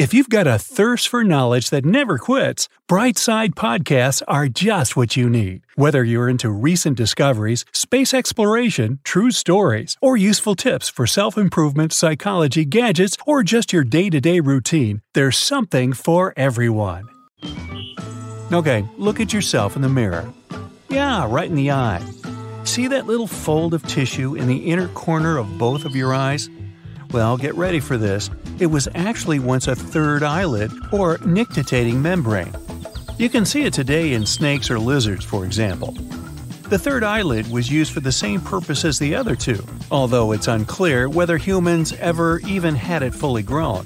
If you've got a thirst for knowledge that never quits, Brightside Podcasts are just what you need. Whether you're into recent discoveries, space exploration, true stories, or useful tips for self improvement, psychology, gadgets, or just your day to day routine, there's something for everyone. Okay, look at yourself in the mirror. Yeah, right in the eye. See that little fold of tissue in the inner corner of both of your eyes? Well, get ready for this. It was actually once a third eyelid, or nictitating membrane. You can see it today in snakes or lizards, for example. The third eyelid was used for the same purpose as the other two, although it's unclear whether humans ever even had it fully grown.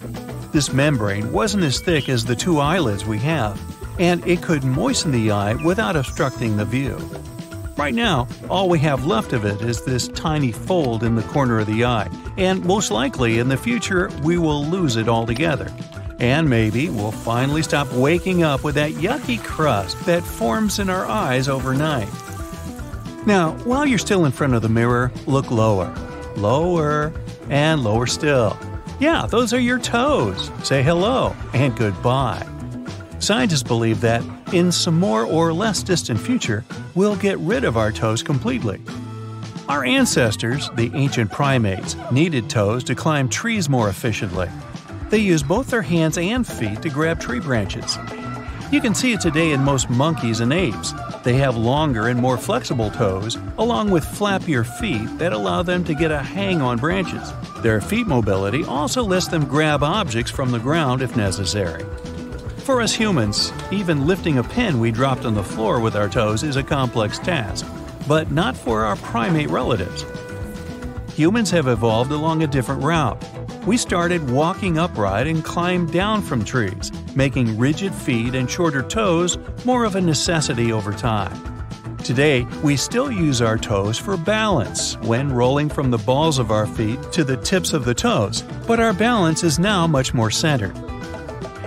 This membrane wasn't as thick as the two eyelids we have, and it could moisten the eye without obstructing the view. Right now, all we have left of it is this tiny fold in the corner of the eye, and most likely in the future we will lose it altogether. And maybe we'll finally stop waking up with that yucky crust that forms in our eyes overnight. Now, while you're still in front of the mirror, look lower, lower, and lower still. Yeah, those are your toes. Say hello and goodbye. Scientists believe that, in some more or less distant future, we'll get rid of our toes completely. Our ancestors, the ancient primates, needed toes to climb trees more efficiently. They used both their hands and feet to grab tree branches. You can see it today in most monkeys and apes. They have longer and more flexible toes, along with flappier feet that allow them to get a hang on branches. Their feet mobility also lets them grab objects from the ground if necessary. For us humans, even lifting a pen we dropped on the floor with our toes is a complex task, but not for our primate relatives. Humans have evolved along a different route. We started walking upright and climbed down from trees, making rigid feet and shorter toes more of a necessity over time. Today, we still use our toes for balance when rolling from the balls of our feet to the tips of the toes, but our balance is now much more centered.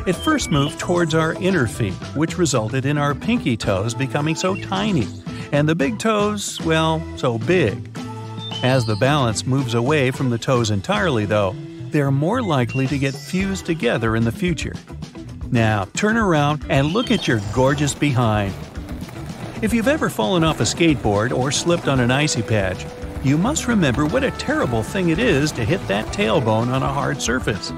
It first moved towards our inner feet, which resulted in our pinky toes becoming so tiny, and the big toes, well, so big. As the balance moves away from the toes entirely, though, they're more likely to get fused together in the future. Now, turn around and look at your gorgeous behind. If you've ever fallen off a skateboard or slipped on an icy patch, you must remember what a terrible thing it is to hit that tailbone on a hard surface.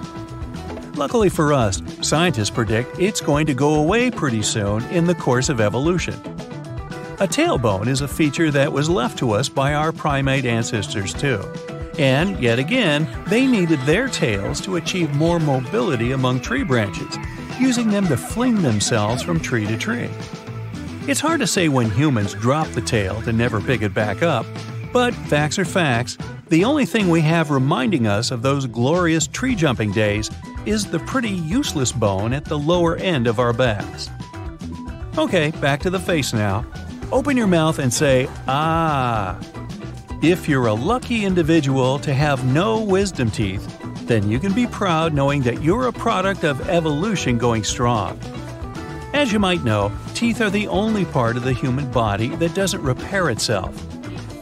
Luckily for us, scientists predict it's going to go away pretty soon in the course of evolution. A tailbone is a feature that was left to us by our primate ancestors, too. And yet again, they needed their tails to achieve more mobility among tree branches, using them to fling themselves from tree to tree. It's hard to say when humans drop the tail to never pick it back up, but facts are facts. The only thing we have reminding us of those glorious tree jumping days is the pretty useless bone at the lower end of our backs. Okay, back to the face now. Open your mouth and say, Ah. If you're a lucky individual to have no wisdom teeth, then you can be proud knowing that you're a product of evolution going strong. As you might know, teeth are the only part of the human body that doesn't repair itself.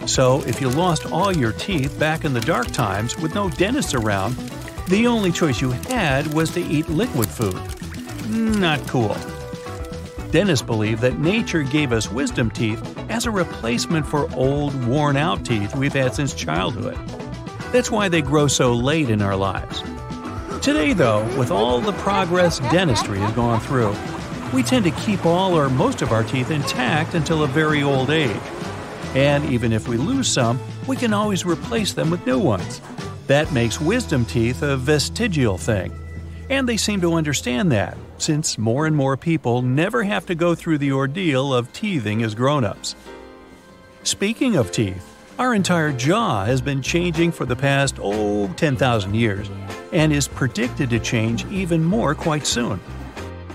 So, if you lost all your teeth back in the dark times with no dentists around, the only choice you had was to eat liquid food. Not cool. Dentists believe that nature gave us wisdom teeth as a replacement for old, worn out teeth we've had since childhood. That's why they grow so late in our lives. Today, though, with all the progress dentistry has gone through, we tend to keep all or most of our teeth intact until a very old age. And even if we lose some, we can always replace them with new ones. That makes wisdom teeth a vestigial thing. And they seem to understand that, since more and more people never have to go through the ordeal of teething as grown ups. Speaking of teeth, our entire jaw has been changing for the past, oh, 10,000 years, and is predicted to change even more quite soon.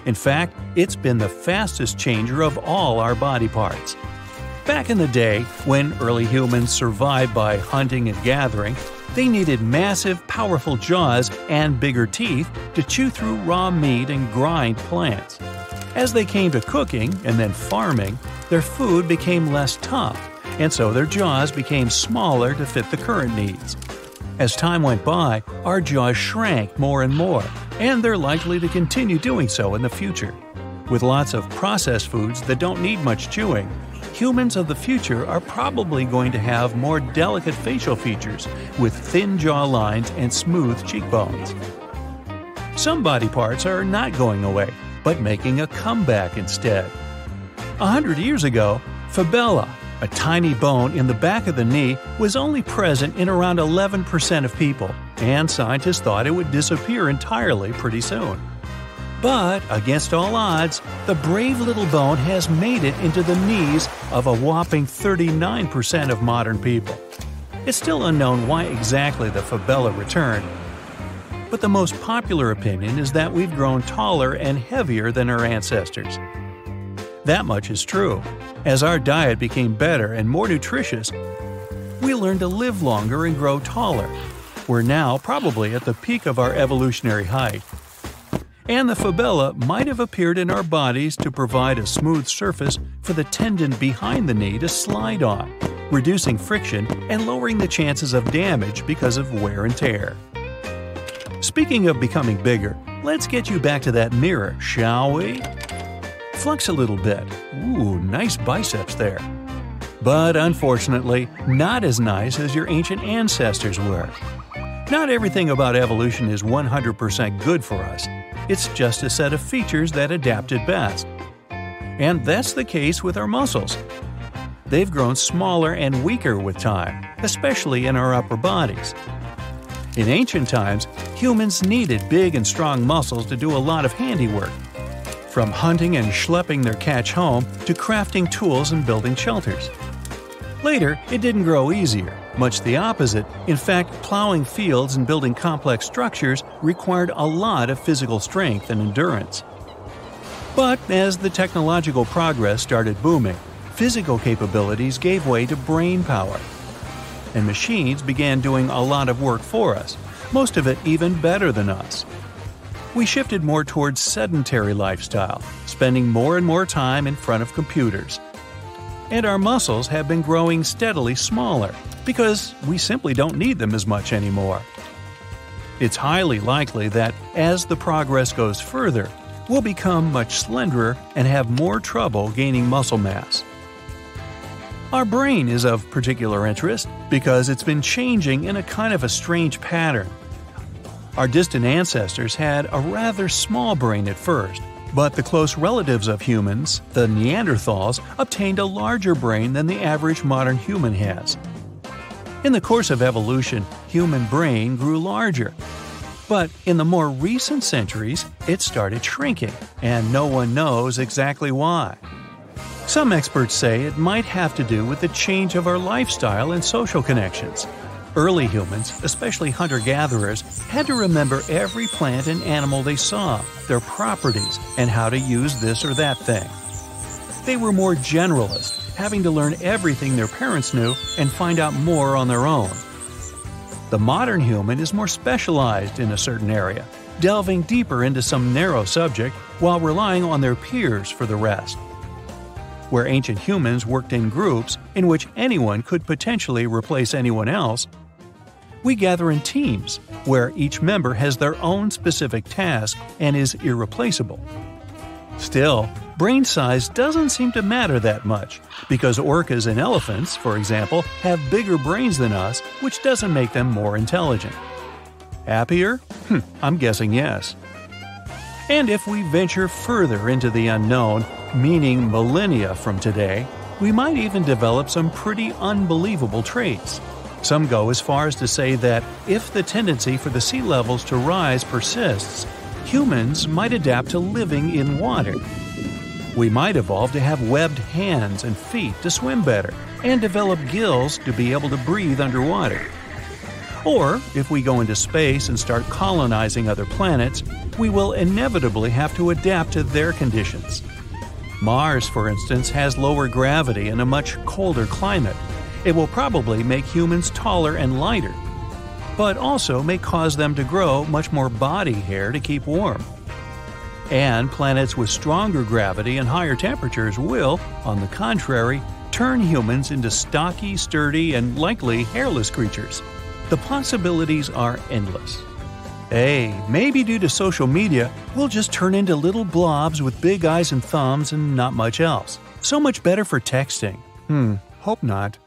In fact, it's been the fastest changer of all our body parts. Back in the day, when early humans survived by hunting and gathering, they needed massive, powerful jaws and bigger teeth to chew through raw meat and grind plants. As they came to cooking and then farming, their food became less tough, and so their jaws became smaller to fit the current needs. As time went by, our jaws shrank more and more, and they're likely to continue doing so in the future. With lots of processed foods that don't need much chewing, humans of the future are probably going to have more delicate facial features with thin jaw lines and smooth cheekbones. Some body parts are not going away, but making a comeback instead. A hundred years ago, fabella, a tiny bone in the back of the knee, was only present in around 11% of people, and scientists thought it would disappear entirely pretty soon. But, against all odds, the brave little bone has made it into the knees of a whopping 39% of modern people. It's still unknown why exactly the fabella returned, but the most popular opinion is that we've grown taller and heavier than our ancestors. That much is true. As our diet became better and more nutritious, we learned to live longer and grow taller. We're now probably at the peak of our evolutionary height and the fabella might have appeared in our bodies to provide a smooth surface for the tendon behind the knee to slide on, reducing friction and lowering the chances of damage because of wear and tear. Speaking of becoming bigger, let's get you back to that mirror, shall we? Flex a little bit. Ooh, nice biceps there. But unfortunately, not as nice as your ancient ancestors were. Not everything about evolution is 100% good for us, it's just a set of features that adapted best. And that's the case with our muscles. They've grown smaller and weaker with time, especially in our upper bodies. In ancient times, humans needed big and strong muscles to do a lot of handiwork. From hunting and schlepping their catch home to crafting tools and building shelters. Later, it didn't grow easier, much the opposite. In fact, plowing fields and building complex structures required a lot of physical strength and endurance. But as the technological progress started booming, physical capabilities gave way to brain power. And machines began doing a lot of work for us, most of it even better than us. We shifted more towards sedentary lifestyle, spending more and more time in front of computers – and our muscles have been growing steadily smaller because we simply don't need them as much anymore. It's highly likely that as the progress goes further, we'll become much slenderer and have more trouble gaining muscle mass. Our brain is of particular interest because it's been changing in a kind of a strange pattern. Our distant ancestors had a rather small brain at first, but the close relatives of humans, the Neanderthals, obtained a larger brain than the average modern human has. In the course of evolution, human brain grew larger. But in the more recent centuries, it started shrinking, and no one knows exactly why. Some experts say it might have to do with the change of our lifestyle and social connections. Early humans, especially hunter gatherers, had to remember every plant and animal they saw, their properties, and how to use this or that thing. They were more generalist, having to learn everything their parents knew and find out more on their own. The modern human is more specialized in a certain area, delving deeper into some narrow subject while relying on their peers for the rest where ancient humans worked in groups in which anyone could potentially replace anyone else, we gather in teams, where each member has their own specific task and is irreplaceable. Still, brain size doesn't seem to matter that much, because orcas and elephants, for example, have bigger brains than us, which doesn't make them more intelligent. Happier? Hm, I'm guessing yes. And if we venture further into the unknown, meaning millennia from today, we might even develop some pretty unbelievable traits. Some go as far as to say that if the tendency for the sea levels to rise persists, humans might adapt to living in water. We might evolve to have webbed hands and feet to swim better, and develop gills to be able to breathe underwater. Or, if we go into space and start colonizing other planets, we will inevitably have to adapt to their conditions. Mars, for instance, has lower gravity and a much colder climate, it will probably make humans taller and lighter, but also may cause them to grow much more body hair to keep warm. And planets with stronger gravity and higher temperatures will, on the contrary, turn humans into stocky, sturdy, and likely hairless creatures. The possibilities are endless. Hey, maybe due to social media, we'll just turn into little blobs with big eyes and thumbs and not much else. So much better for texting. Hmm, hope not.